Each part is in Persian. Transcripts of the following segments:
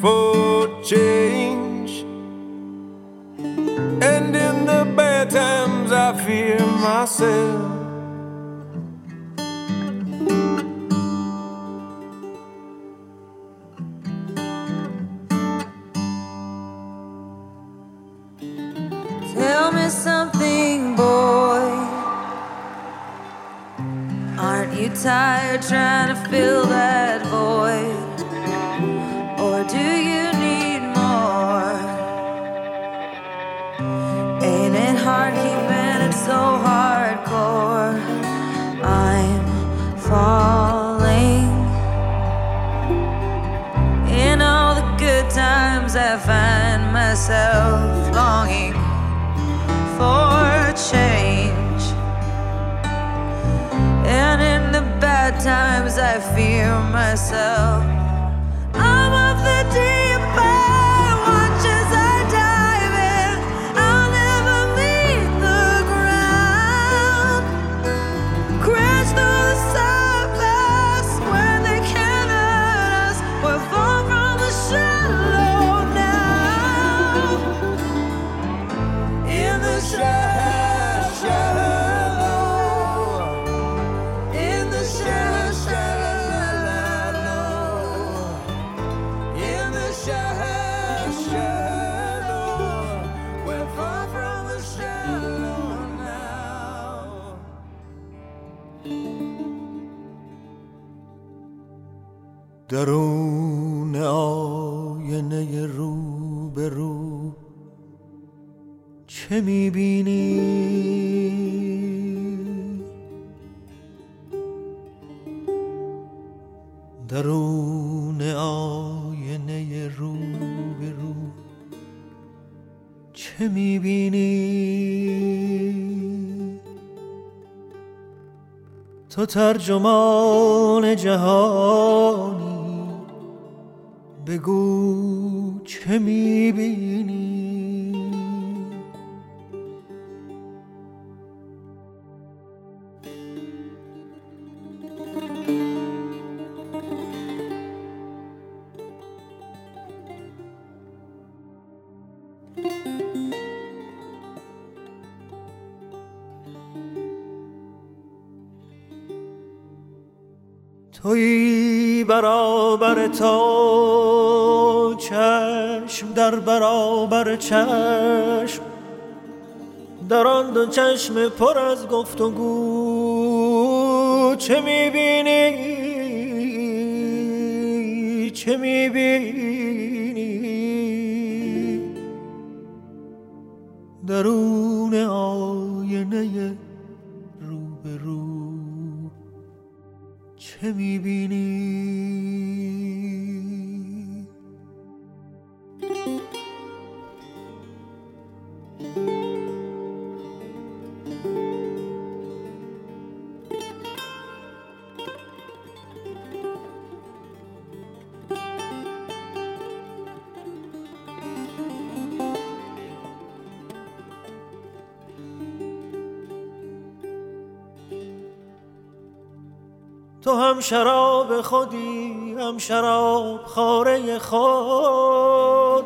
for change. And in the bad times, I fear myself. Myself. ترجمان جهانی بگو چه می‌بینی؟ برابر تا چشم در برابر چشم. در آن دو چشم پر از گفتگو چه می‌بینی؟ چه می‌بینی؟ درون آینه چه شراب خودی هم شراب خاره خود.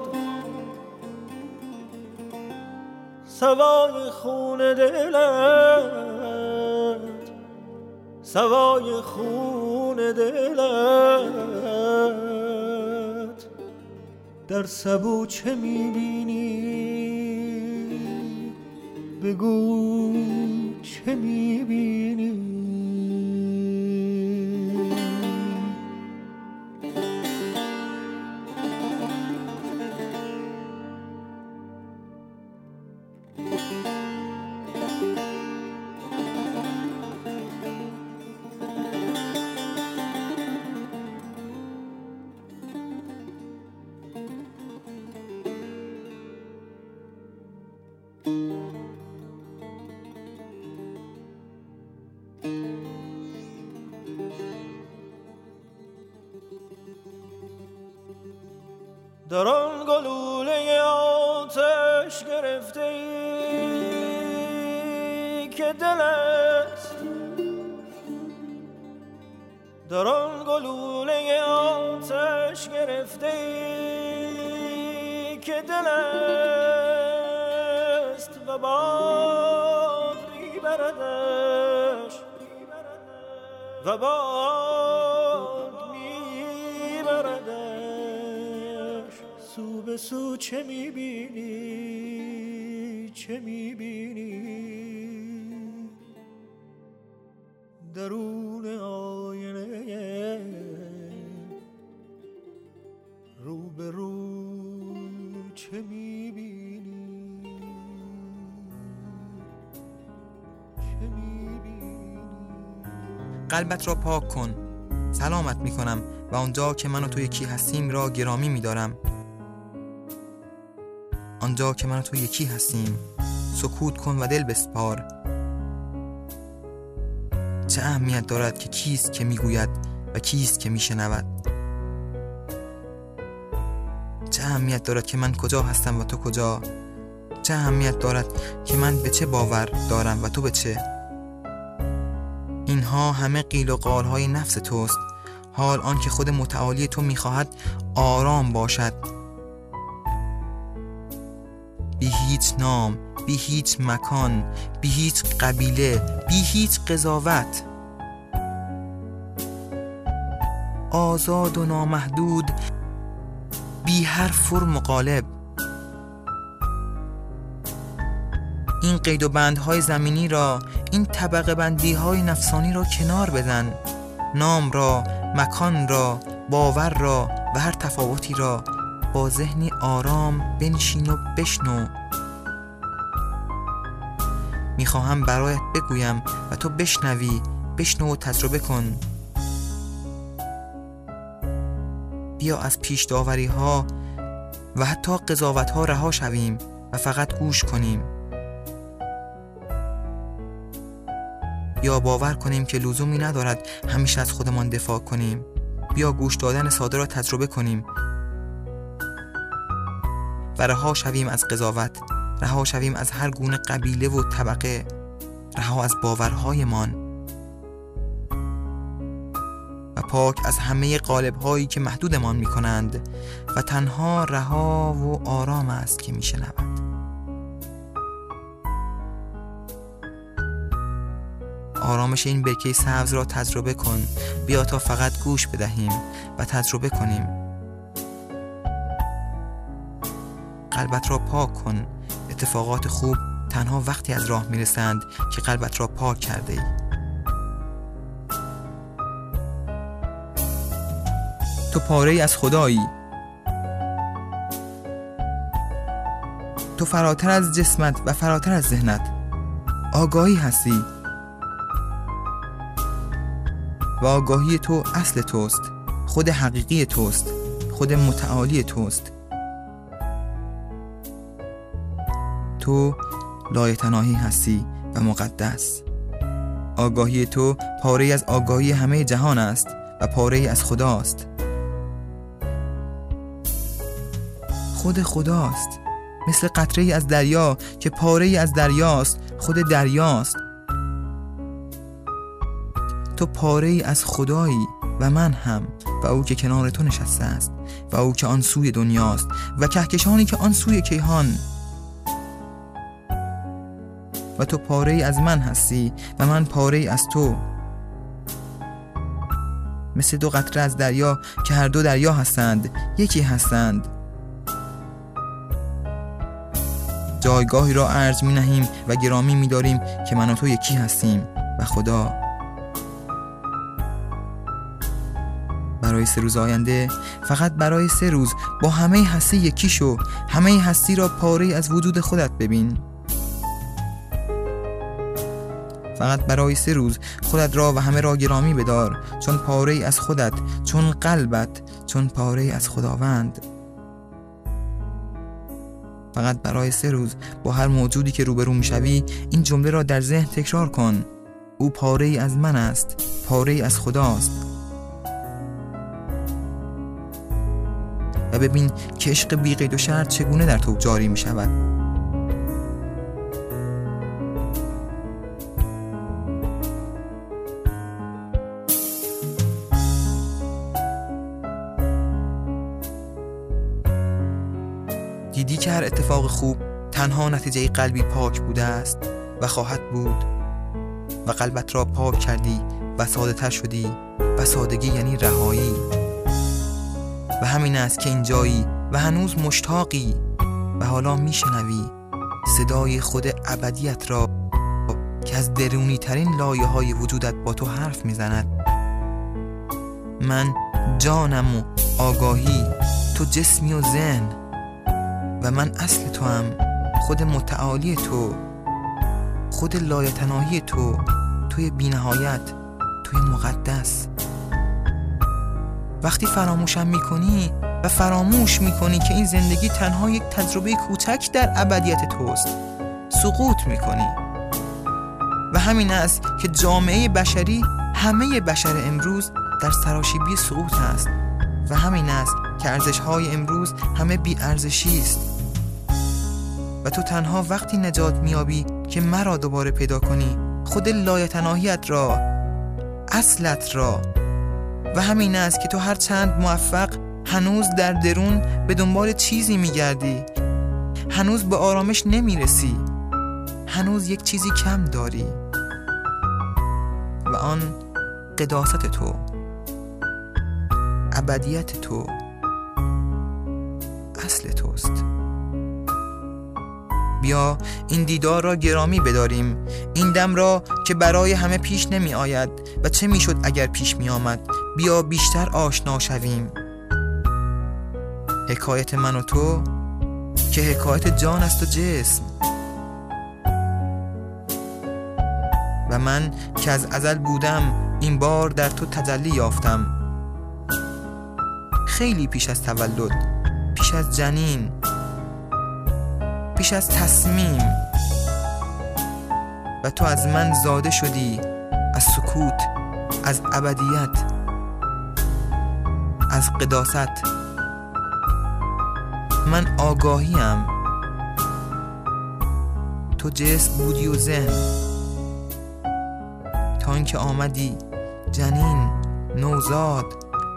سوای خون دلت سوای خون دلت. در سبو چه می‌بینی؟ بگو چه می‌بینی؟ آتش گرفته ای که دلت در آن گلوله آتش گرفته ای که دلست و باد میبردش. و باد میبردش. سو به سو چه می‌بینی؟ چه می‌بینی؟ درون آینه رو به رو چه می‌بینی؟ چه می‌بینی؟ قلبت را پاک کن. سلامت می کنم و آنجا که من و تو یکی هستیم را گرامی می دارم آنجا که من و تو یکی هستیم. سکوت کن و دل بسپار. چه اهمیت دارد که کیست که می‌گوید و کیست که میشنود؟ چه اهمیت دارد که من کجا هستم و تو کجا؟ چه اهمیت دارد که من به چه باور دارم و تو به چه؟ اینها همه قیل و قالهای نفس توست. حال آنکه خود متعالی تو می‌خواهد آرام باشد. هیچ نام بی هیچ مکان بی هیچ قبیله بی هیچ قضاوت. آزاد و نامحدود بی هر فرم و قالب این قید و بندهای زمینی را این طبقه بندی های نفسانی را کنار بزن. نام را مکان را باور را و هر تفاوتی را با ذهنی آرام بنشین و بشنو. می‌خواهم برایت بگویم و تو بشنوی بشنو و تجربه کن. بیا از پیش داوری ها و حتی قضاوت ها رها شویم و فقط گوش کنیم. یا باور کنیم که لزومی ندارد همیشه از خودمان دفاع کنیم. بیا گوش دادن ساده را تجربه کنیم و رها شویم از قضاوت. رها شویم از هر گونه قبیله و طبقه رها از باورهایمان. و پاک از همه قالب هایی که محدودمان می کنند و تنها رها و آرام است که می شنود آرامش این برکه سبز را تجربه کن. بیا تا فقط گوش بدهیم و تجربه کنیم. قلبت را پاک کن. اتفاقات خوب تنها وقتی از راه می‌رسند که قلبت را پاک کرده ای تو پاره ای از خدایی. تو فراتر از جسمت و فراتر از ذهنت. آگاهی هستی. و آگاهی تو اصل توست. خود حقیقی توست. خود متعالی توست. تو لایتناهی هستی و مقدس. آگاهی تو پاره از آگاهی همه جهان است و پاره از خداست. خود خداست. مثل قطره از دریا که پاره از دریاست خود دریاست. تو پاره از خدایی و من هم و او که کنار تو نشسته است و او که آن سوی دنیاست و کهکشانی که آن سوی کیهان و تو پاره ای از من هستی و من پاره ای از تو. مثل دو قطره از دریا که هر دو دریا هستند یکی هستند. جایگاهی را ارج می نهیم و گرامی می داریم که من و تو یکی هستیم و خدا. برای سه روز آینده فقط برای سه روز با همه هستی یکی شو همه هستی را پاره از وجود خودت ببین. فقط برای سه روز خودت را و همه را گرامی بدار چون پاره از خودت چون قلبت چون پاره از خداوند. فقط برای سه روز با هر موجودی که روبرو می‌شوی این جمله را در ذهن تکرار کن. او پاره از من است پاره از خداست. و ببین که عشق و شرط چگونه در تو جاری می شود که هر اتفاق خوب تنها نتیجه قلبی پاک بوده است و خواهد بود. و قلبت را پاک کردی و ساده تر شدی و سادگی یعنی رهایی. و همین است که اینجایی و هنوز مشتاقی و حالا میشنوی صدای خود ابدیت را که از درونی ترین لایه های وجودت با تو حرف می‌زند. من جانم و آگاهی تو جسمی و ذهن و من اصل تو هم خود متعالی تو خود لایتناهی تو توی بینهایت توی مقدس. وقتی فراموشم می‌کنی و فراموش می‌کنی که این زندگی تنها یک تجربه کوچک در ابدیت توست سقوط می‌کنی. و همین است که جامعه بشری همه بشر امروز در سراشیبی سقوط است. و همین است که ارزش های امروز همه بی ارزشی است. و تو تنها وقتی نجات میابی که مرا دوباره پیدا کنی خود لایتناهیت را اصلت را. و همین است که تو هر چند موفق هنوز در درون به دنبال چیزی میگردی. هنوز به آرامش نمی‌رسی. هنوز یک چیزی کم داری. و آن قداست تو. ابدیت تو. اصل توست. بیا این دیدار را گرامی بداریم. این دم را که برای همه پیش نمی آید و چه می شد اگر پیش می آمد؟ بیا بیشتر آشنا شویم. حکایت من و تو که حکایت جان است و جسم. و من که از ازل بودم این بار در تو تجلی یافتم. خیلی پیش از تولد پیش از جنین. پیش از تصمیم. و تو از من زاده شدی از سکوت از ابدیت از قداست. من آگاهیم. تو جسم بودی و ذهن. تا اینکه آمدی جنین نوزاد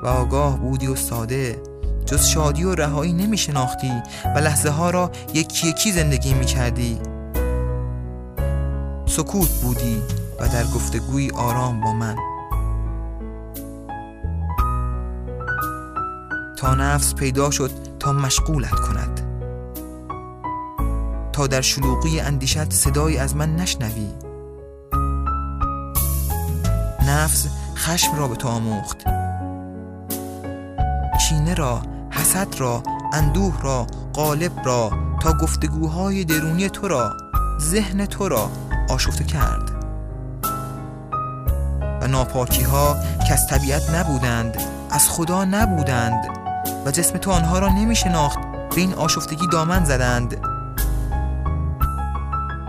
و آگاه بودی و ساده. جز شادی و رهایی نمی شناختی و لحظه ها را یکی یکی زندگی می کردی سکوت بودی و در گفتگوی آرام با من. تا نفس پیدا شد تا مشغولت کند. تا در شلوغی اندیشت صدایی از من نشنوی. نفس خشم را به تو آموخت. کینه را حسد را اندوه را قالب را تا گفتگوهای درونی تو را ذهن تو را آشفته کرد. و ناپاکی ها که از طبیعت نبودند از خدا نبودند و جسم تو آنها را نمی شناخت به این آشفتگی دامن زدند.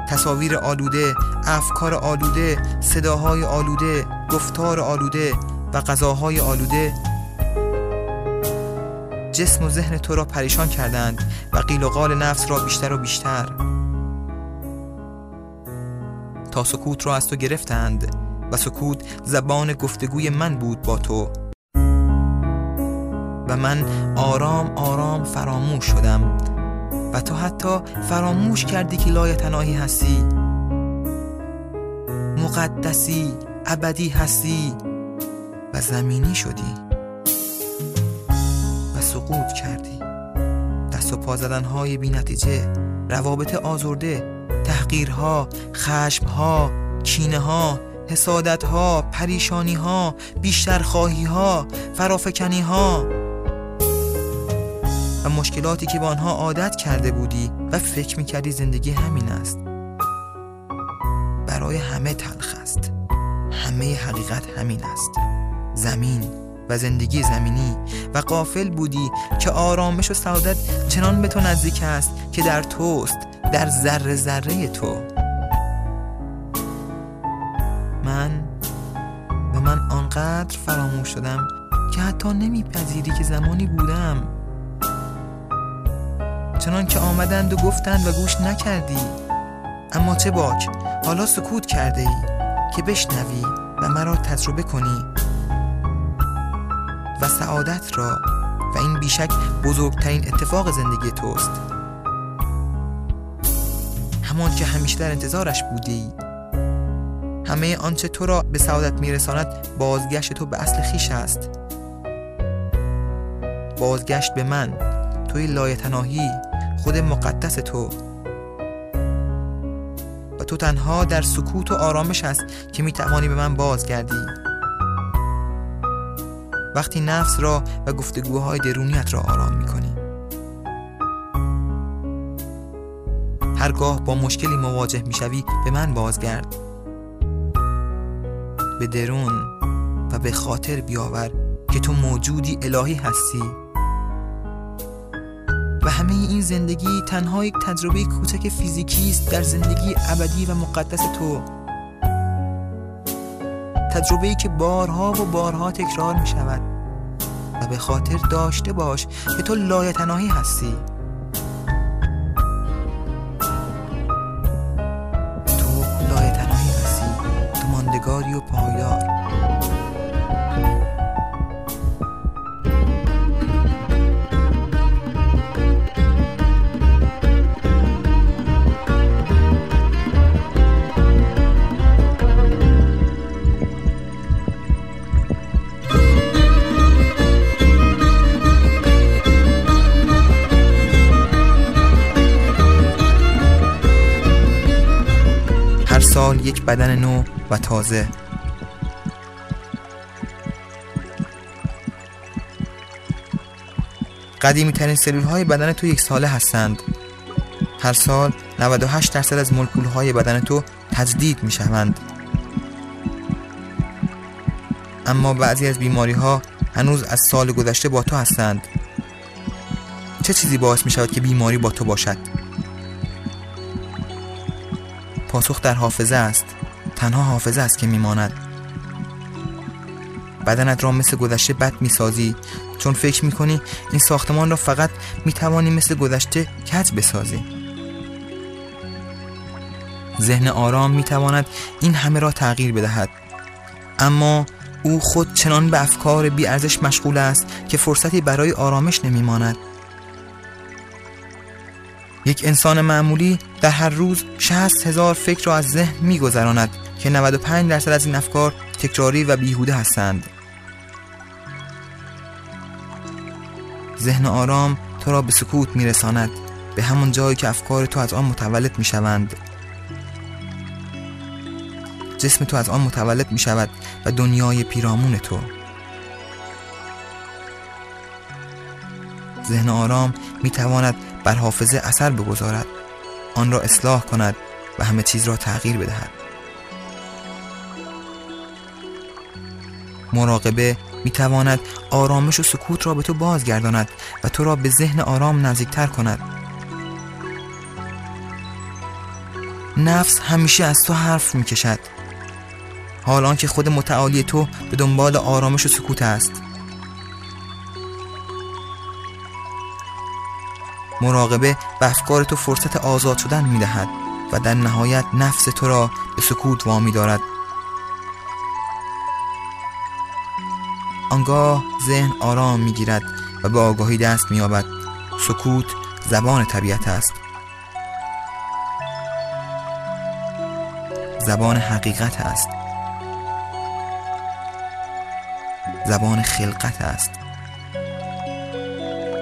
تصاویر آلوده، افکار آلوده، صداهای آلوده، گفتار آلوده و غذاهای آلوده جسم و ذهن تو را پریشان کردند و قیل و قال نفس را بیشتر و بیشتر. تا سکوت را از تو گرفتند و سکوت زبان گفتگوی من بود با تو. و من آرام آرام فراموش شدم و تو حتی فراموش کردی که لایتناهی هستی. مقدسی ابدی هستی و زمینی شدی. سقوط کردی. دست و پا زدنهای بی نتیجه روابط آزرده تحقیرها خشمها کینه ها حسادت ها پریشانی ها بیشتر خواهی ها فرافکنی ها و مشکلاتی که با آنها عادت کرده بودی و فکر می‌کردی زندگی همین است. برای همه تلخ است. همه حقیقت همین است. زمین و زندگی زمینی و قافل بودی که آرامش و سعادت چنان به تو نزدیک است که در توست در ذره ذره تو. من و من آنقدر فراموش شدم که حتی نمیپذیری که زمانی بودم. چنان که آمدند و گفتند و گوش نکردی. اما چه باک حالا سکوت کرده ای که بشنوی و مرا تجربه کنی. و سعادت را و این بیشک بزرگترین اتفاق زندگی توست. همان که همیشه در انتظارش بودی همه آنچه تو را به سعادت میرساند بازگشت تو به اصل خیش است. بازگشت به من توی لایتناهی خود مقدس تو. و تو تنها در سکوت و آرامش است که می توانی به من بازگردی. وقتی نفس را و گفتگوهای درونیت را آرام می کنی هرگاه با مشکلی مواجه می شوی به من بازگرد. به درون و به خاطر بیاور که تو موجودی الهی هستی. و همه این زندگی تنها یک تجربه کوچک فیزیکی است در زندگی ابدی و مقدس تو. تجربه که بارها و بارها تکرار می شود و به خاطر داشته باش که تو لایتناهی هستی. تو لایتناهی هستی. تو ماندگاری و پایدار. بدن نو و تازه. قدیمی ترین سلول های بدن تو یک ساله هستند. هر سال 98 درصد از مولکول های بدن تو تجدید می شوند اما بعضی از بیماری ها هنوز از سال گذشته با تو هستند. چه چیزی باعث می شود که بیماری با تو باشد؟ پاسخ در حافظه است. تنها حافظه است که میماند. بدنت را مثل گذشته بد می‌سازی. چون فکر می‌کنی این ساختمان را فقط می‌توانی مثل گذشته کج بسازی. ذهن آرام می‌تواند این همه را تغییر بدهد. اما او خود چنان به افکار بی ارزش مشغول است که فرصتی برای آرامش نمیماند. یک انسان معمولی در هر روز 60 هزار فکر را از ذهن میگذراند. که 95 درصد از این افکار تکراری و بیهوده هستند. ذهن آرام تو را به سکوت میرساند. به همان جایی که افکار تو از آن متولد می‌شوند. جسم تو از آن متولد می شود و دنیای پیرامون تو. ذهن آرام می تواند بر حافظه اثر بگذارد. آن را اصلاح کند و همه چیز را تغییر بدهد. مراقبه می تواند آرامش و سکوت را به تو بازگرداند و تو را به ذهن آرام نزدیکتر کند. نفس همیشه از تو حرف می کشد حال آنکه خود متعالی تو به دنبال آرامش و سکوت است. مراقبه به افکار تو فرصت آزاد شدن می دهد و در نهایت نفس تو را به سکوت وامی دارد. آنگاه ذهن آرام می گیرد و به آگاهی دست می یابد سکوت زبان طبیعت است. زبان حقیقت است. زبان خلقت است.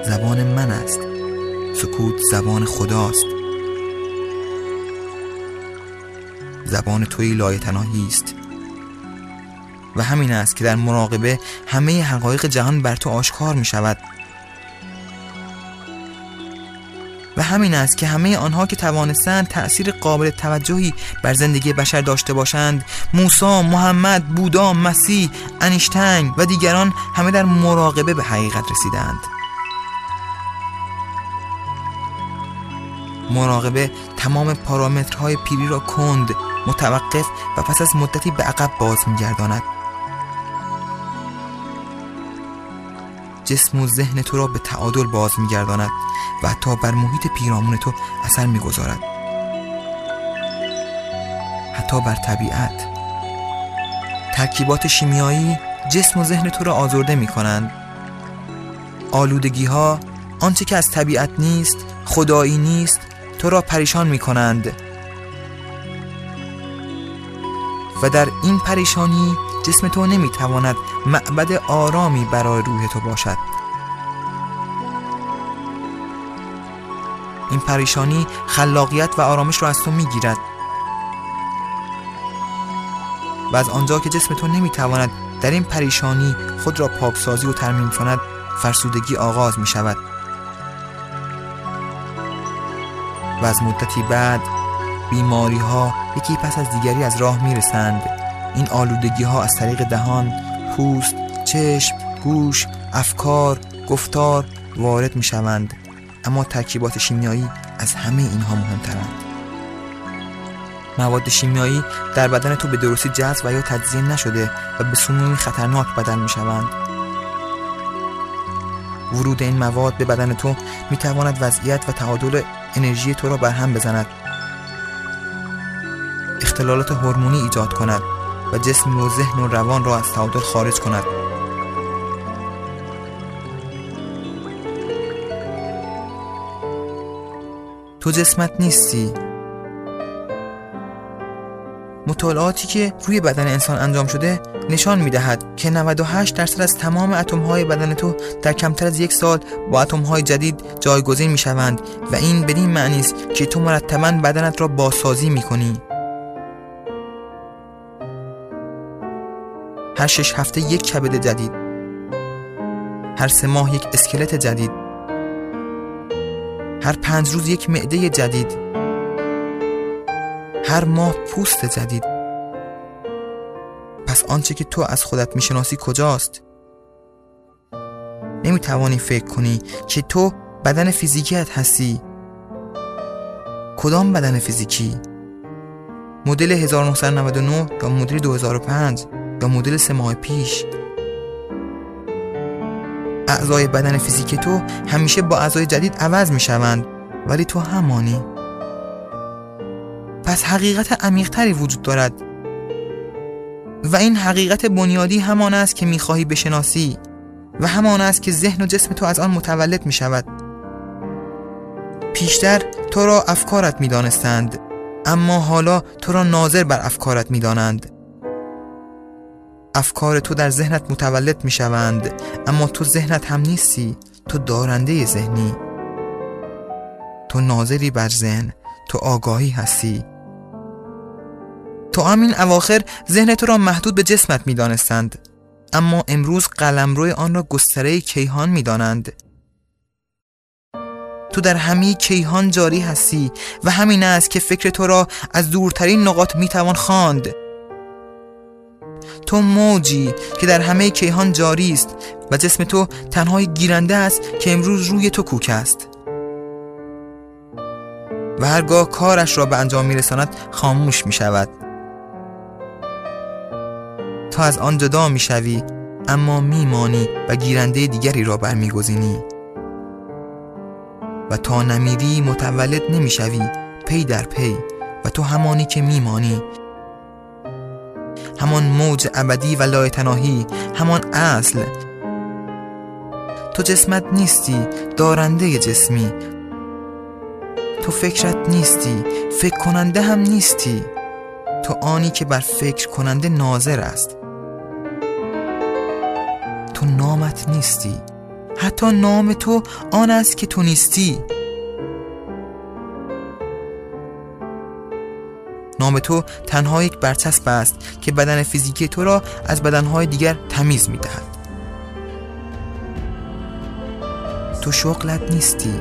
زبان من است. سکوت زبان خداست. زبان توی لایتناهی است. و همین است که در مراقبه همه حقایق جهان بر تو آشکار می شود و همین است که همه آنها که توانستند تأثیر قابل توجهی بر زندگی بشر داشته باشند موسی، محمد، بودا، مسیح، انیشتنگ و دیگران همه در مراقبه به حقیقت رسیدند. مراقبه تمام پارامترهای پیری را کند متوقف و پس از مدتی به عقب باز میگرداند. جسم و ذهن تو را به تعادل باز میگرداند و حتی بر محیط پیرامون تو اثر می‌گذارد. حتی بر طبیعت. ترکیبات شیمیایی جسم و ذهن تو را آزرده می کنند آلودگی ها آنچه که از طبیعت نیست خدایی نیست تو را پریشان می کنند و در این پریشانی جسم تو نمی تواند معبد آرامی برای روح تو باشد. این پریشانی خلاقیت و آرامش را از تو می گیرد و از آنجا که جسم تو نمی تواند در این پریشانی خود را پاکسازی و ترمیم کند فرسودگی آغاز می شود و از مدتی بعد بیماری ها یکی پس از دیگری از راه می رسند این آلودگی ها از طریق دهان، پوست، چشم، گوش، افکار، گفتار وارد می شوند اما ترکیبات شیمیایی از همه اینها مهمترند. مواد شیمیایی در بدن تو به درستی جذب و یا تجزیه نشده و به سمومی خطرناک بدن می شوند ورود این مواد به بدن تو می تواند وضعیت و تعادل انرژی تو را برهم بزند. اختلالات هورمونی ایجاد کند. و جسم و ذهن و روان را از تعادل خارج کند. تو جسمت نیستی؟ مطالعاتی که روی بدن انسان انجام شده نشان می دهد که 98 درصد از تمام اتم های بدن تو در کمتر از یک سال با اتم های جدید جایگزین می شوند و این بدین معنی است که تو مرتبا بدنت را بازسازی می کنی هر شش هفته یک کبد جدید. هر سه ماه یک اسکلت جدید. هر پنج روز یک معده جدید. هر ماه پوست جدید. پس آنچه که تو از خودت می‌شناسی کجاست؟ نمی‌توانی فکر کنی که تو بدن فیزیکیت هستی. کدام بدن فیزیکی؟ مدل 1999 یا مدل 2005 یا مدل سه ماه پیش. اعضای بدن فیزیک تو همیشه با اعضای جدید عوض می شوند ولی تو همانی. پس حقیقت عمیقتری وجود دارد. و این حقیقت بنیادی همان است که می‌خواهی بشناسی و همان است که ذهن و جسم تو از آن متولد می شود پیشتر تو را افکارت می دانستند اما حالا تو را ناظر بر افکارت می دانند افکار تو در ذهنت متولد می شوند اما تو ذهنت هم نیستی تو دارنده ذهنی. تو ناظری بر ذهن تو آگاهی هستی. تو همین اواخر ذهن تو را محدود به جسمت می دانستند اما امروز قلمروی آن را گستره کیهان می دانند تو در همه کیهان جاری هستی و همین است که فکر تو را از دورترین نقاط می توان خواند. تو موجی که در همه کیهان جاری است و جسم تو تنهای گیرنده است که امروز روی تو کوک است. و هرگاه کارش را به انجام میرساند خاموش می شود تا از آن جدا می شوی اما میمانی و گیرنده دیگری را برمیگزینی. و تا نمیری متولد نمی‌شوی پی در پی. و تو همانی که میمانی همان موج ابدی و لایتناهی همان اصل. تو جسمت نیستی دارنده جسمی. تو فکرت نیستی فکر کننده هم نیستی. تو آنی که بر فکر کننده ناظر است. تو نامت نیستی. حتی نام تو آن است که تو نیستی. نام تو تنها یک برچسب است که بدن فیزیکی تو را از بدنهای دیگر تمیز می دهد تو شغلت نیستی.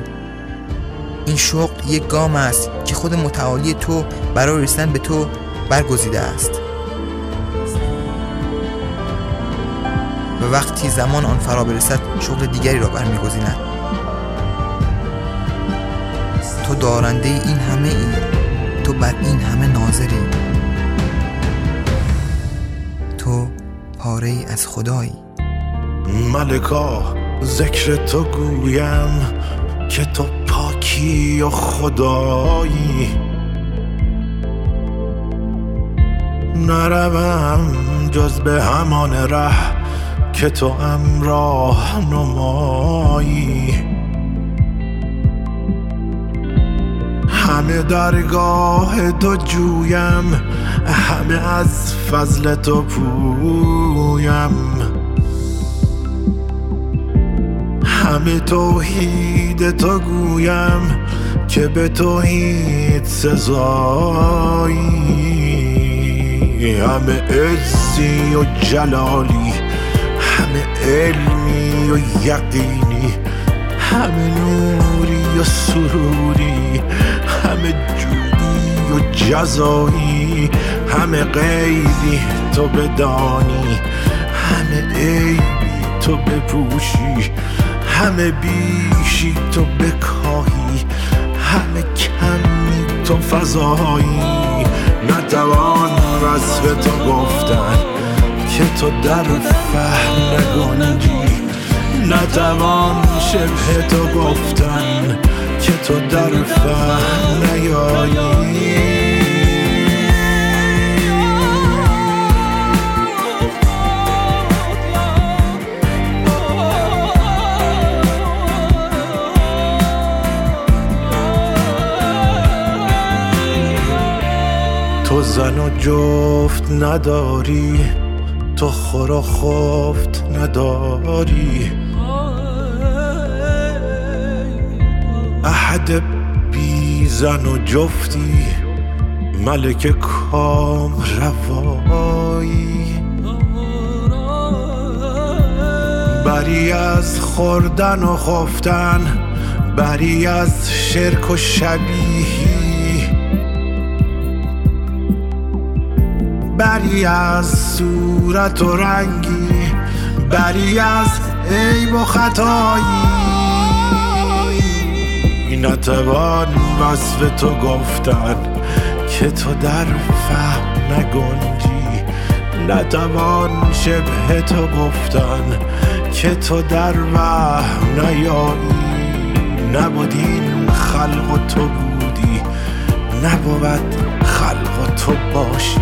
این شغل یک گام است که خود متعالی تو برای رسیدن به تو برگزیده است. و وقتی زمان آن فرا برسد شغل دیگری را برمیگزیند. تو دارنده این همه ای. تو بر این همه ناظری. تو پاره ای از خدایی. ملکا ذکر تو گویم که تو پاکی و خدایی. نروم جز به همان ره که تو امراه نمایی. همه درگاه تو جویم همه از فضل تو پویم. همه توحید تو گویم که به توحید سزایی. همه عزی و جلالی همه علمی و یقینی همه نوری و سروری. همه جودی و جزایی همه غیبی تو بدانی همه عیبی تو بپوشی همه بیشی تو بکاهی همه کمی تو فضایی. نتوان وصف تو گفتن که تو در فهم نگنجی نتوان شبه تو گفتن که تو در فهم نیایی. تو زن و جفت نداری تو خور و خفت نداری. احد بی زن و جفتی ملک کام روایی. بری از خوردن و خفتن بری از شرک و شبیهی. بری از صورت و رنگی بری از عیب و خطایی. نتوان وصف تو گفتن که تو در فهم نگنجی. نتوان شبه تو گفتن که تو در وهم نیایی. نبود این خلق تو بودی. نبود خلق تو باشی.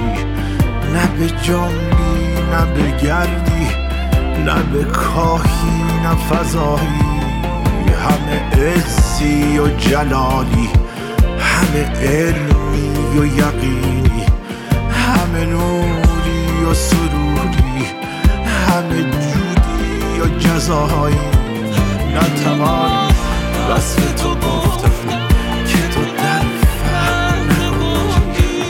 نه به جنبی نه به گردی نه کاهی نه همه عزی و جلالی همه علمی و یقینی همه نوری و سروری همه جودی و جزایی نتوان وصف تو گفتن که تو در فهم نگنجی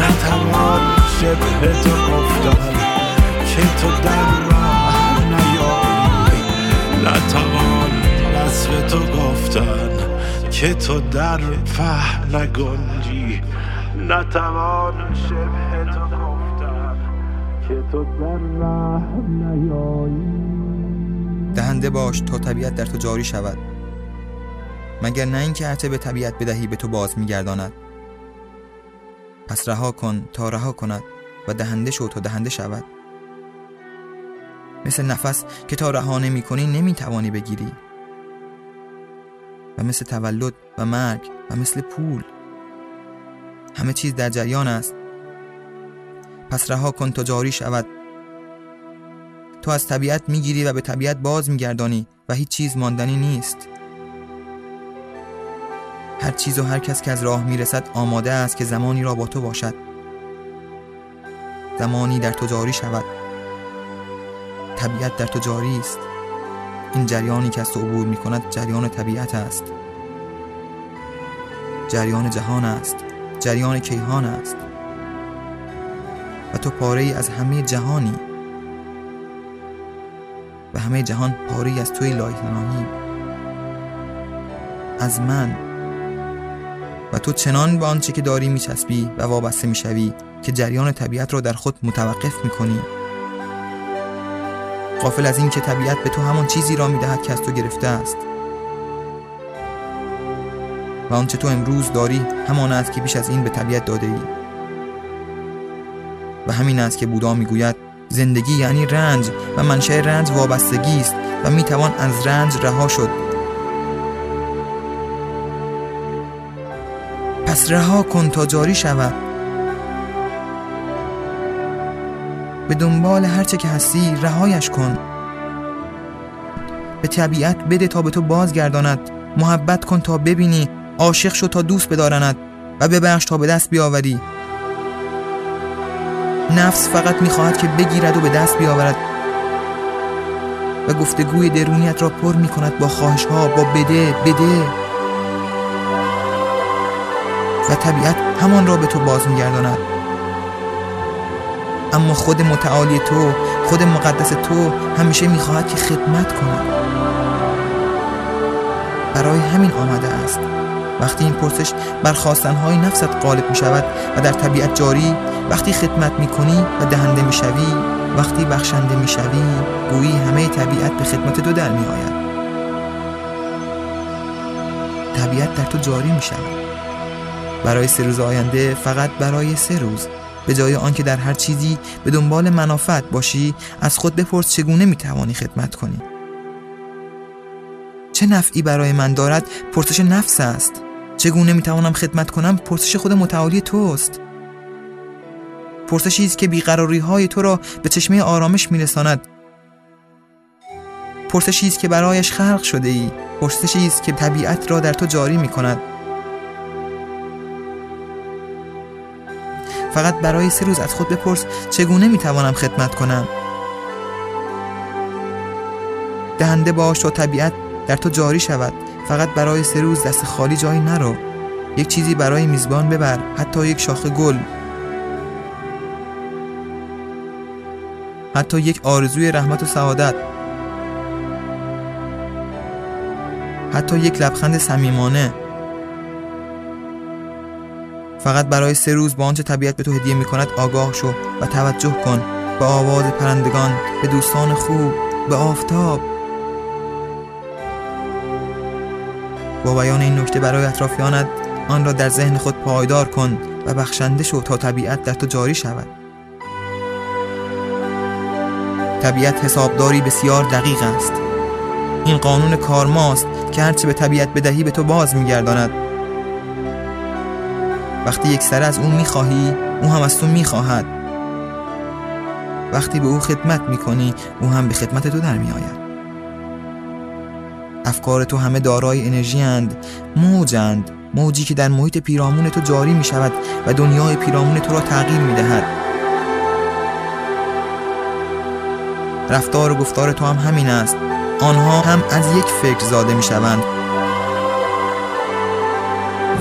نتوان شبه تو گفتن که تو در تو گفتن که تو در فهم نگنجی. نتوان شبه تو گفتن که تو در راه نیایی. دهنده باش تا طبیعت در تو جاری شود. مگر نه اینکه عطه به طبیعت بدهی به تو باز میگرداند. پس رها کن تا رها کند و دهنده شو تا دهنده شود. مثل نفس که تا رها نمی کنی نمی توانی بگیری. و مثل تولد و مرگ و مثل پول. همه چیز در جریان است. پس رها کن تا جاری شود. تو از طبیعت می‌گیری و به طبیعت باز میگردانی و هیچ چیز ماندنی نیست. هر چیز و هر کس که از راه می‌رسد آماده است که زمانی را با تو باشد. زمانی در تو جاری شود. طبیعت در تو جاری است. این جریانی که از تو عبور می کند جریان طبیعت است. جریان جهان است. جریان کیهان است. و تو پاره ای از همه جهانی. و همه جهان پاره ای از توی لایتناهی از من. و تو چنان به آنچه که داری میچسبی و وابسته می‌شوی که جریان طبیعت را در خود متوقف می‌کنی. قافل از این که طبیعت به تو همان چیزی را می‌دهد که از تو گرفته است. و آنچه تو امروز داری همان است که بیش از این به طبیعت داده ای. و همین است که بودا می‌گوید زندگی یعنی رنج و منشأ رنج وابستگی است و می توان از رنج رها شد. پس رها کن تا جاری شود. به دنبال هرچه که هستی رهایش کن. به طبیعت بده تا به تو بازگرداند. محبت کن تا ببینی. عاشق شد تا دوست بدارند و ببخش تا به دست بیاوری. نفس فقط می‌خواهد که بگیرد و به دست بیاورد. و گفتگوی درونیت را پر می کند با خواهش ها با بده بده. و طبیعت همان را به تو باز میگرداند اما خود متعالی تو خود مقدس تو همیشه می‌خواهد که خدمت کند. برای همین آمده است. وقتی این پرسش بر خواستنهای نفست غالب می شود و در طبیعت جاری وقتی خدمت می کنی و دهنده می شوی وقتی بخشنده می شوی گویی همه طبیعت به خدمت تو در می طبیعت در تو جاری می شود برای سه روز آینده فقط برای سه روز. به جای آنکه در هر چیزی به دنبال منافعت باشی از خود بپرس چگونه می توانی خدمت کنی. چه نفعی برای من دارد؟ پرسش نفس است. چگونه می توانم خدمت کنم؟ پرسش خود متعالی توست. پرسشی است که بیقراری های تو را به چشمه آرامش می رساند پرسشی است که برایش خلق شده ای پرسشی است که طبیعت را در تو جاری می کند فقط برای سه روز از خود بپرس چگونه می توانم خدمت کنم. دهنده باش تا طبیعت در تو جاری شود. فقط برای سه روز دست خالی جایی نرو. یک چیزی برای میزبان ببر حتی یک شاخه گل. حتی یک آرزوی رحمت و سعادت. حتی یک لبخند صمیمانه. فقط برای سه روز با آنچه طبیعت به تو هدیه می کند آگاه شو و توجه کن. به آواز پرندگان به دوستان خوب به آفتاب. با بیان این نکته برای اطرافیانت آن را در ذهن خود پایدار کن و بخشنده شو تا طبیعت در تو جاری شود. طبیعت حسابداری بسیار دقیق است. این قانون کارماست که هرچه به طبیعت بدهی به تو باز میگرداند. وقتی یک سر از او می‌خواهی او هم از تو می‌خواهد. وقتی به او خدمت می‌کنی او هم به خدمت تو در میآید. افکار تو همه دارای انرژی اند موجند موجی که در محیط پیرامون تو جاری می شود و دنیای پیرامون تو را تغییر می دهد رفتار و گفتار تو هم همین است. آنها هم از یک فکر زاده می شوند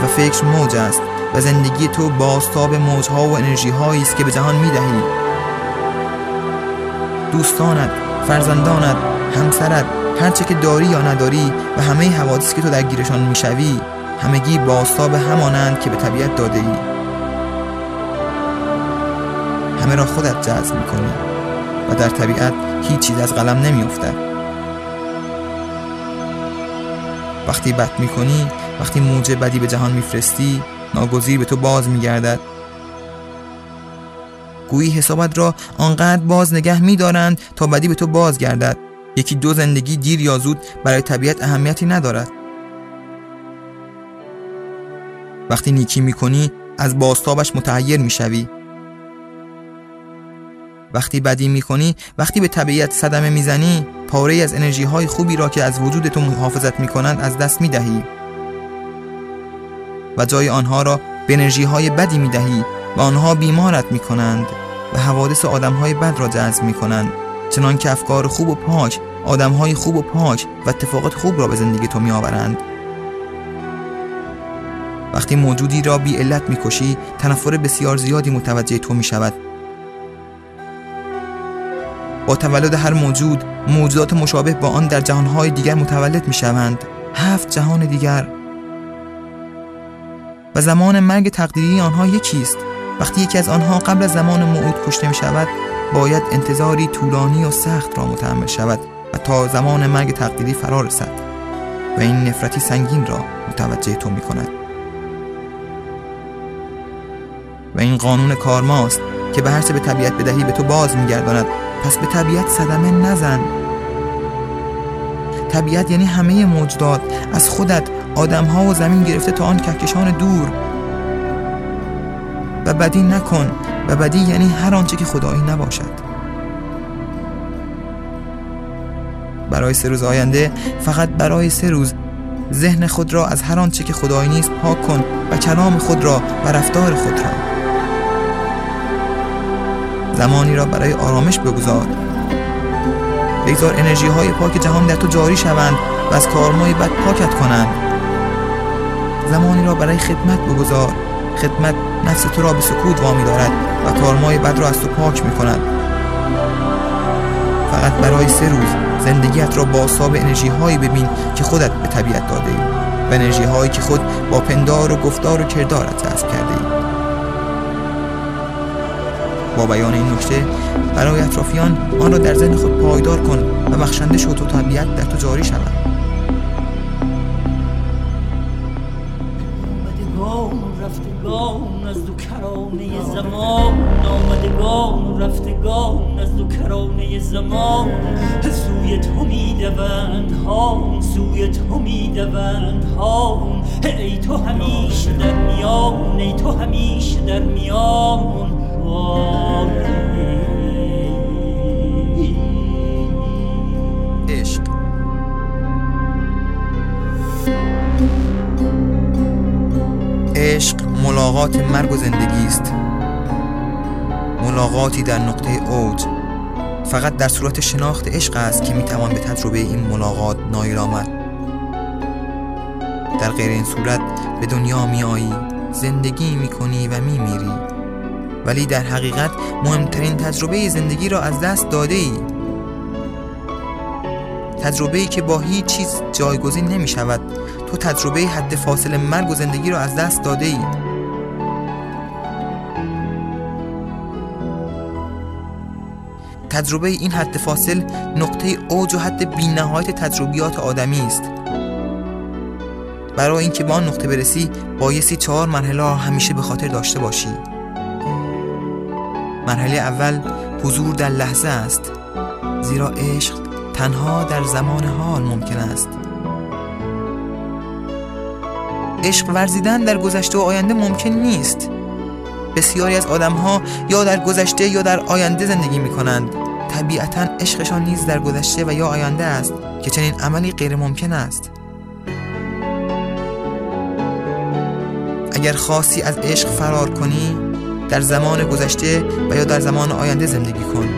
و فکر موج است. و زندگی تو باستاب موجها و انرژی هایی است که به جهان می دهی دوستانت، فرزندانت، همسرت، هرچه که داری یا نداری و همه حوادثی که تو درگیرشان می‌شوی همگی باستاب همانند که به طبیعت داده ای. همه را خودت جذب می‌کنی و در طبیعت هیچ چیز از قلم نمیافتد وقتی بد می‌کنی وقتی موجه بدی به جهان میفرستی ناگزیر به تو باز میگردد. گویی حسابت را آنقدر باز نگه میدارند تا بدی به تو باز گردد یکی دو زندگی دیر یا زود برای طبیعت اهمیتی ندارد. وقتی نیکی می‌کنی از باستابش متحیر می‌شوی. وقتی بدی می‌کنی وقتی به طبیعت صدمه می‌زنی پاره از انرژی های خوبی را که از وجود تو محافظت می‌کنند از دست می‌دهی. و جای آنها را به انرژی های بدی می‌دهی و آنها بیمارت می‌کنند و حوادث آدم های بد را جذب می‌کنند. چنان که افکار خوب و پاک آدم های خوب و پاک و اتفاقات خوب را به زندگی تو می آورند وقتی موجودی را بی علت می کشی تنفر بسیار زیادی متوجه تو می شود با تولد هر موجود موجودات مشابه با آن در جهانهای دیگر متولد می شوند هفت جهان دیگر و زمان مرگ تقدیری آنها یکیست وقتی یکی از آنها قبل از زمان موعود کشته می شود باید انتظاری طولانی و سخت را متحمل شود و تا زمان مرگ تقدیری فرا رسد و این نفرتی سنگین را متوجه تو می کند و این قانون کارماست که به هرچه به طبیعت بدهی به تو باز میگرداند. پس به طبیعت صدمه نزن. طبیعت یعنی همه موجودات. از خودت آدمها و زمین گرفته تا آن کهکشان دور. و بدی نکن و بدی یعنی هر آنچه که خدایی نباشد. برای سه روز آینده فقط برای سه روز ذهن خود را از هر آنچه که خدایی نیست پاک کن و کلام خود را و رفتار خود را. زمانی را برای آرامش بگذار. بگذار انرژی های پاک جهان در تو جاری شوند و از کارمای بد پاکت کنند. زمانی را برای خدمت بگذار. خدمت نفس تو را به سکوت وامی دارد و کارمای بد را از تو پاک می کند فقط برای سه روز زندگیت را با اصاب انرژی هایی ببین که خودت به طبیعت داده ای و انرژی هایی که خود با پندار و گفتار و کردارت رسم کرده ای. با بیان این نکته برای اطرافیان آن را در ذهن خود پایدار کن و بخشنده شد و طبیعت در تو جاری شود. رفتگان از دو کرانه زمان. آمدگان و رفتگان از دو کرانه زمان سوی تو می‌دوند ها سوی تو می‌دوند ها ای تو همیشه در میان ای تو همیشه در میان. عشق عشق ملاقات مرگ و زندگی است. ملاقاتی در نقطه اوج. فقط در صورت شناخت عشق است که می‌توان به تجربه این ملاقات نایل آمد. در غیر این صورت به دنیا میایی زندگی می‌کنی و میمیری. ولی در حقیقت مهمترین تجربه زندگی را از دست داده ای تجربه ای که با هیچ چیز جایگزین نمی شود تو تجربه حد فاصل مرگ و زندگی را از دست داده ای تجربه این حد فاصل نقطه اوج و حد بینهایت تجربیات آدمی است. برای اینکه به آن نقطه برسی بایستی چهار مرحله را همیشه به خاطر داشته باشی. مرحله اول حضور در لحظه است زیرا عشق تنها در زمان حال ممکن است. عشق ورزیدن در گذشته و آینده ممکن نیست. بسیاری از آدمها یا در گذشته یا در آینده زندگی می کنند طبیعتا عشقشان نیز در گذشته و یا آینده است که چنین عملی غیر ممکن است. اگر خاصی از عشق فرار کنی در زمان گذشته و یا در زمان آینده زندگی کن.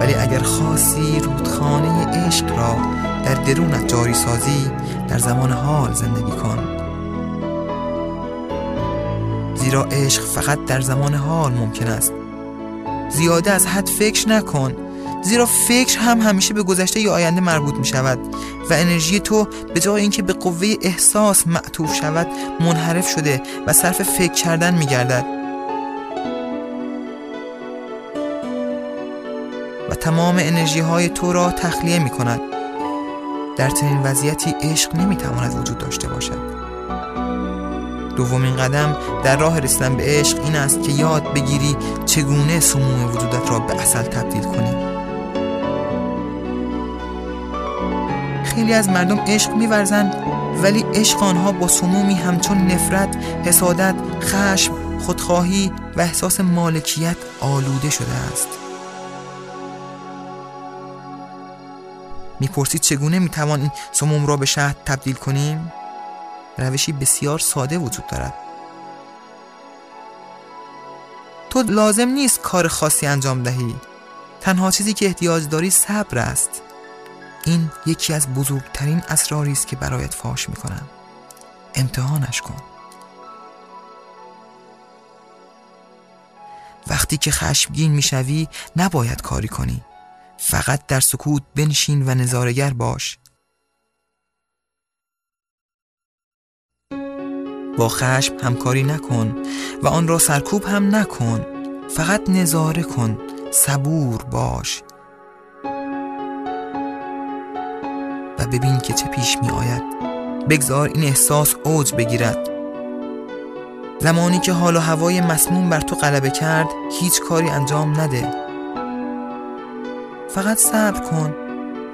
ولی اگر خاصی رودخانه عشق را در درونت جاری سازی در زمان حال زندگی کن. زیرا عشق فقط در زمان حال ممکن است. زیاده از حد فکر نکن. زیرا فکر هم همیشه به گذشته یا آینده مربوط می شود و انرژی تو به جای اینکه به قوه احساس معطوف شود منحرف شده و صرف فکر کردن می گردد. و تمام انرژی های تو را تخلیه می کند. در چنین وضعیتی عشق نمی تواند وجود داشته باشد. دومین قدم در راه رسیدن به عشق این است که یاد بگیری چگونه سموم وجودت را به اصل تبدیل کنی. خیلی از مردم عشق میورزند ولی عشق آنها با سمومی همچون نفرت، حسادت، خشم، خودخواهی و احساس مالکیت آلوده شده است. می‌پرسید چگونه می‌توان این سموم را به شهد تبدیل کنیم؟ روشی بسیار ساده وجود دارد. تو لازم نیست کار خاصی انجام دهی. تنها چیزی که احتیاج داری صبر است. این یکی از بزرگترین اسراری است که برایت فاش می‌کنم. امتحانش کن. وقتی که خشمگین می‌شوی نباید کاری کنی. فقط در سکوت بنشین و نظارگر باش. با خشم همکاری نکن و آن را سرکوب هم نکن. فقط نظاره کن صبور باش. و ببین که چه پیش می آید. بگذار این احساس اوج بگیرد. زمانی که حال و هوای مسموم بر تو غلبه کرد هیچ کاری انجام نده. فقط صبر کن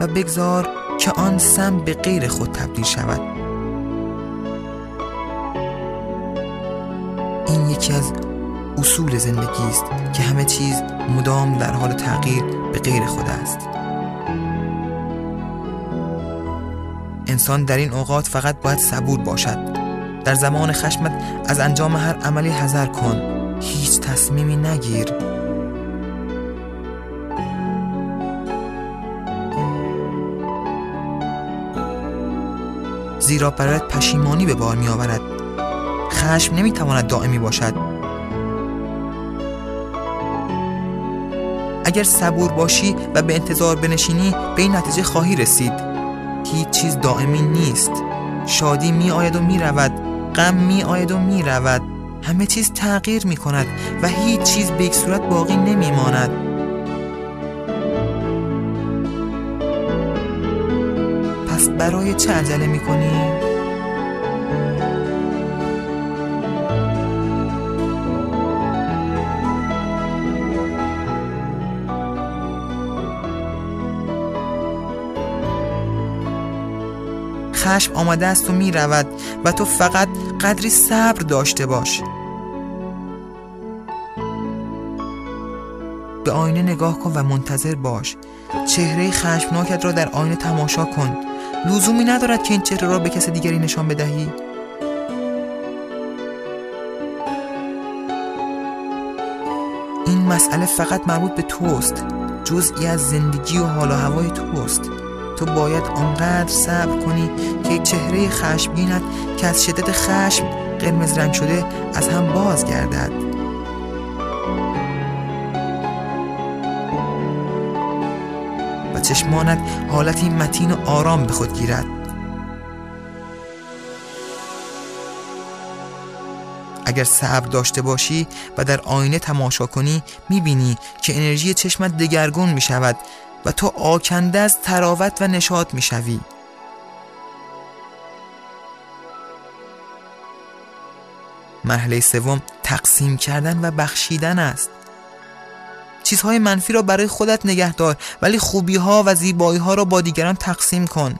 و بگذار که آن سم به غیر خود تبدیل شود. این یکی از اصول زندگی است که همه چیز مدام در حال تغییر به غیر خود است. انسان در این اوقات فقط باید صبور باشد. در زمان خشمت از انجام هر عملی حذر کن. هیچ تصمیمی نگیر. زیرا برایت پشیمانی به بار می آورد خشم نمی تواند دائمی باشد. اگر صبور باشی و به انتظار بنشینی به این نتیجه خواهی رسید. هیچ چیز دائمی نیست. شادی می آید و می رود غم می آید و می رود همه چیز تغییر می کند و هیچ چیز به یک صورت باقی نمی ماند برای چه عجله می کنی؟ خشم آمده است و می رود و تو فقط قدری صبر داشته باش. به آینه نگاه کن و منتظر باش. چهره خشمناکت را در آینه تماشا کن. لزومی ندارد که این چهره را به کس دیگری نشان بدهی. این مسئله فقط مربوط به توست. جزئی از زندگی و حال و هوای توست. تو باید آنقدر صبر کنی که یک چهره خشمگینت که از شدت خشم قرمز رنگ شده از هم باز گردد چشمانت حالتی متین و آرام به خود گیرد. اگر صبر داشته باشی و در آینه تماشا کنی می‌بینی که انرژی چشمت دگرگون می‌شود و تو آکنده از تراوت و نشاط می‌شوی. مرحله سوم تقسیم کردن و بخشیدن است. چیزهای منفی را برای خودت نگه دار ولی خوبی ها و زیبایی ها را با دیگران تقسیم کن.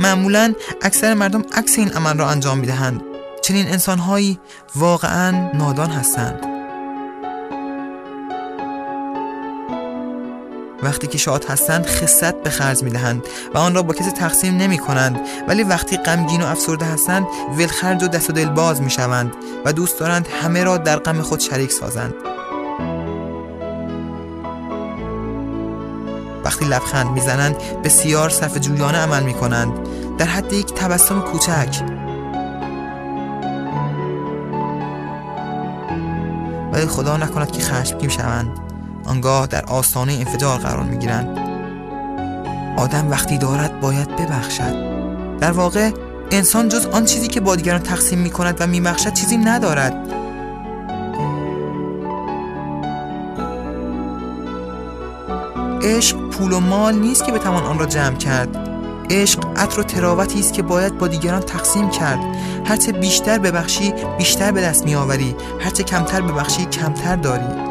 معمولا اکثر مردم عکس این عمل را انجام می‌دهند. چنین انسانهایی واقعا نادان هستند. وقتی که شاد هستند خصت به خرج می دهند و آن را با کسی تقسیم نمی کنند ولی وقتی غمگین و افسرده هستند ولخرج و دست و دل باز می شوند و دوست دارند همه را در غم خود شریک سازند. وقتی لبخند می‌زنند بسیار صف جویانه عمل می کنند در حد یک تبسم کوچک. ولی خدا نکند که خشمگین شوند. آنگاه در آستانه انفجار قرار می گیرند آدم وقتی دارد باید ببخشد. در واقع انسان جز آن چیزی که با دیگران تقسیم می کند و می بخشد چیزی ندارد. عشق پول و مال نیست که بتوان آن را جمع کرد. عشق عطر و تراوتی است که باید با دیگران تقسیم کرد. هرچه بیشتر ببخشی بیشتر به دست میآوری. هرچه کمتر ببخشی کمتر داری.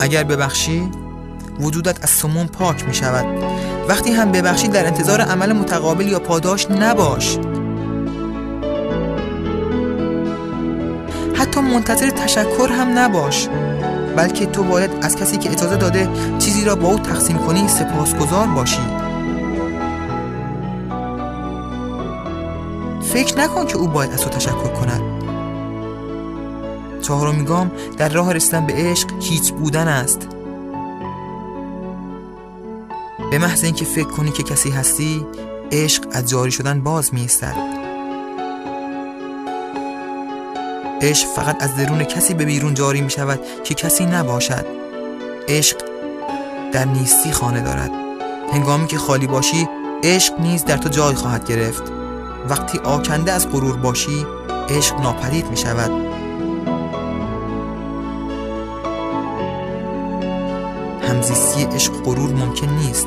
اگر ببخشی وجودت از سموم پاک می شود وقتی هم ببخشی در انتظار عمل متقابل یا پاداش نباش. حتی منتظر تشکر هم نباش بلکه تو باید از کسی که اجازه داده چیزی را با او تقسیم کنی سپاسگزار باشی. فکر نکن که او باید از تو تشکر کند. چهارمین گام در راه رسیدن به عشق هیچ بودن است. به محض اینکه فکر کنی که کسی هستی عشق از جاری شدن باز می ایستد عشق فقط از درون کسی به بیرون جاری می شود که کسی نباشد. عشق در نیستی خانه دارد. هنگامی که خالی باشی عشق نیز در تو جای خواهد گرفت. وقتی آکنده از غرور باشی عشق ناپدید می شود عشق غرور ممکن نیست.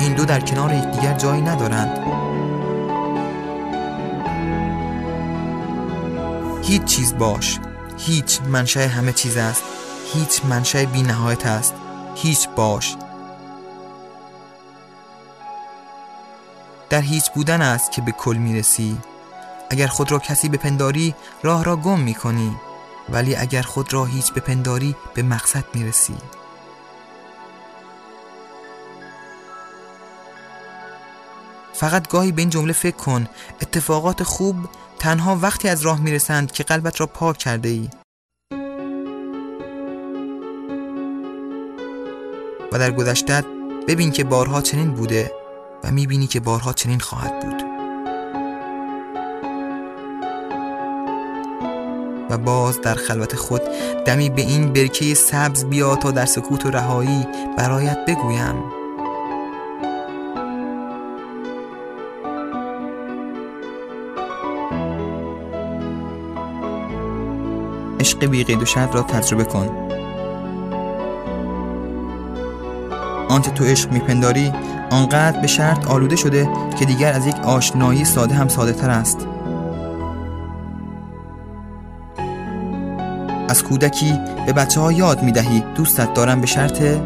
این دو در کنار یکدیگر جایی ندارند. هیچ چیز باش. هیچ منشأ همه چیز است. هیچ منشأ بی نهایت است. هیچ باش. در هیچ بودن است که به کل می‌رسی. اگر خود را کسی بپنداری راه را گم می‌کنی. ولی اگر خود را هیچ بپنداری به مقصد می‌رسی. فقط گاهی به این جمله فکر کن. اتفاقات خوب تنها وقتی از راه می‌رسند که قلبت را پاک کرده ای و در گذشتت ببین که بارها چنین بوده و می‌بینی که بارها چنین خواهد بود. و باز در خلوت خود دمی به این برکه سبز بیا تا در سکوت و رهایی برایت بگویم. عشق بی قید و شرط را تجربه کن. آنچه تو عشق میپنداری آنقدر به شرط آلوده شده که دیگر از یک آشنایی ساده هم ساده تر است. از کودکی به بچه ها یاد می دهی دوستت دارن به شرطه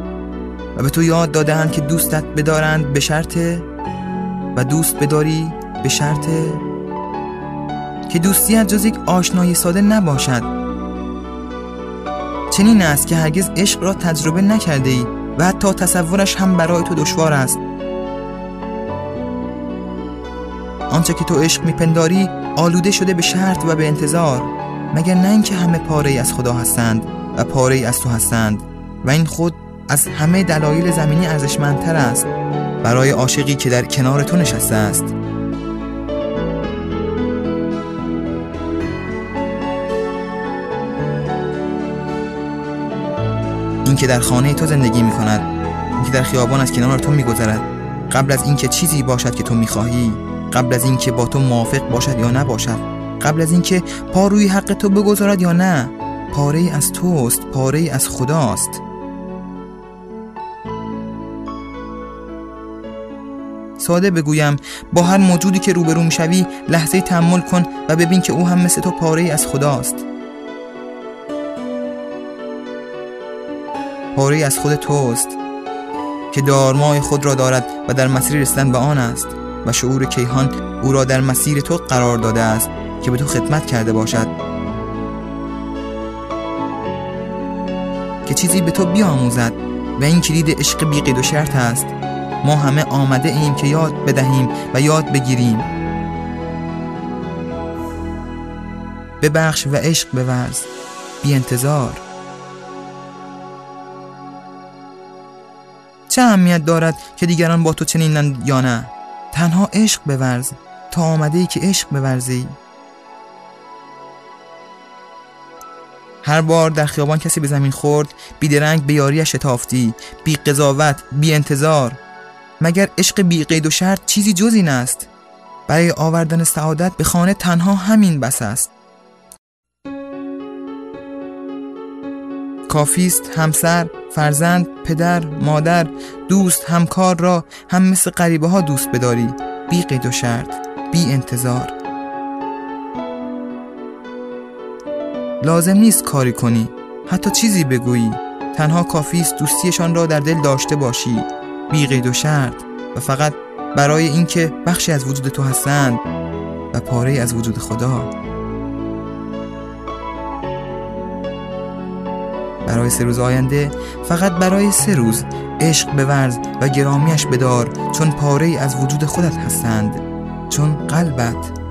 و به تو یاد دادهند که دوستت بدارند به شرطه و دوست بداری به شرطه که دوستی از جز یک آشنایی ساده نباشد. چنین است که هرگز عشق را تجربه نکرده ای و حتی تصورش هم برای تو دشوار است. آنچه که تو عشق میپنداری آلوده شده به شرط و به انتظار مگر نه اینکه همه پاره ای از خدا هستند و پاره ای از تو هستند و این خود از همه دلایل زمینی ارزشمندتر است برای عاشقی که در کنار تو نشسته است. این که در خانه تو زندگی می کند این که در خیابان از کنار تو می گذرد قبل از اینکه چیزی باشد که تو می خواهی قبل از اینکه با تو موافق باشد یا نباشد قبل از اینکه پا روی حق تو بگذارد یا نه پاره ای از توست پاره ای از خداست. ساده بگویم با هر موجودی که روبرو می‌شوی لحظه تحمل کن و ببین که او هم مثل تو پاره ای از خداست. پاره از خود توست که دارمای خود را دارد و در مسیر رسیدن به آن است و شعور کیهان او را در مسیر تو قرار داده است که به تو خدمت کرده باشد. که چیزی به تو بیاموزد و این کلید عشق بی قید و شرط است. ما همه آمده ایم که یاد بدهیم و یاد بگیریم. ببخش و عشق بورز. بی انتظار. چه اهمیت دارد که دیگران با تو چنینند یا نه؟ تنها عشق بورز تا آمده ای که عشق بورزی. هر بار در خیابان کسی به زمین خورد بیدرنگ به یاریش شتافتی بی قضاوت بی انتظار. مگر عشق بی قید و شرط چیزی جز این است؟ برای آوردن سعادت به خانه تنها همین بس است. کافیست همسر فرزند پدر مادر دوست همکار را هم مثل غریبه ها دوست بداری. بی قید و شرط بی انتظار. لازم نیست کاری کنی. حتی چیزی بگویی. تنها کافیست دوستیشان را در دل داشته باشی. بی قید و شرط. و فقط برای اینکه بخشی از وجود تو هستند و پاره از وجود خدا. برای سه روز آینده فقط برای سه روز عشق بورز و گرامیش بدار چون پاره از وجود خودت هستند چون قلبت.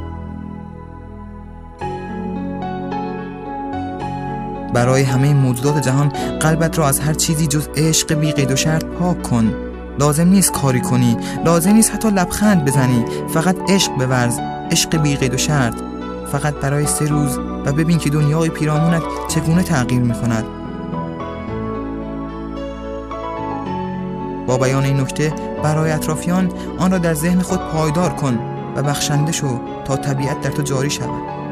برای همه موجودات جهان قلبت را از هر چیزی جز عشق بی قید و شرط پاک کن. لازم نیست کاری کنی لازم نیست حتی لبخند بزنی فقط عشق بورز عشق بی قید و شرط. فقط برای سه روز و ببین که دنیای پیرامونت چگونه تغییر می کند با بیان این نکته برای اطرافیان آن را در ذهن خود پایدار کن و بخشنده شو تا طبیعت در تو جاری شود.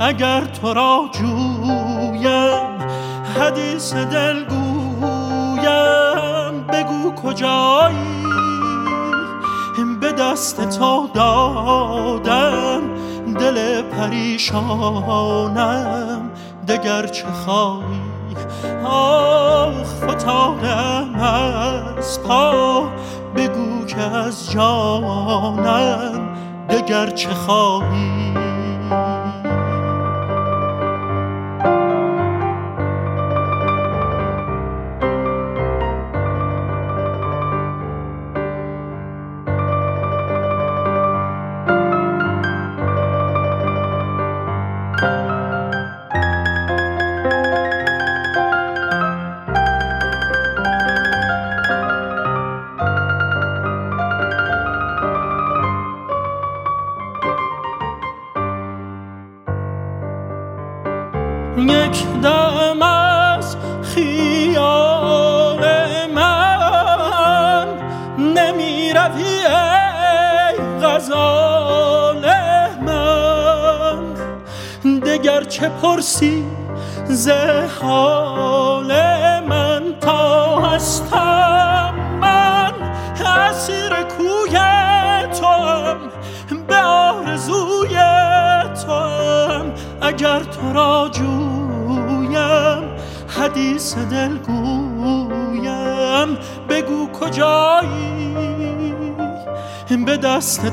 اگر تو را جویم حدیث دل گویم بگو کجایی؟ به دست تو دادم دل پریشانم دگر چه خواهی؟ آخ فتادم از پا. بگو که از جانم دگر چه خواهی؟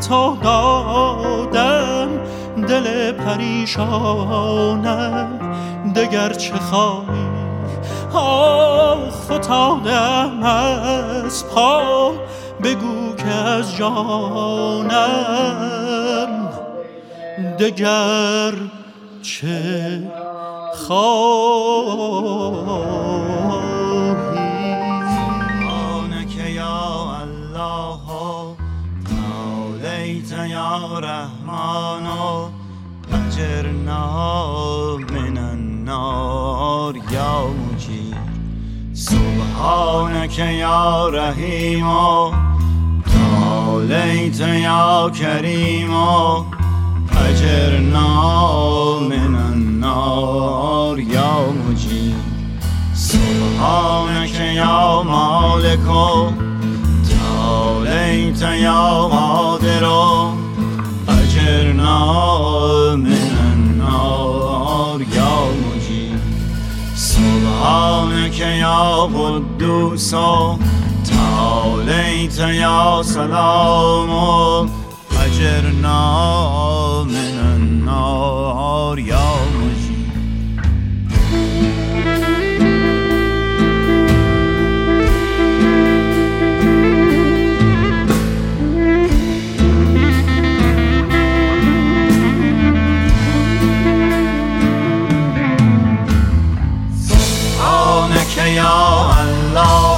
تو دادم دل پریشانم دگر چه خواهی؟ آه فتادم از پا بگو که از جانم دگر چه خواهی؟ رحمان أجرنا من النار يا مجيب سبحانك يا رحيم تعاليت يا كريم أجرنا من النار يا مجيب سبحانك يا مالك تعاليت يا قادر أجرنا من النار يا مجيب سبحانك يا قدوس تعاليت يا سلام أجرنا من النار يا 要安老。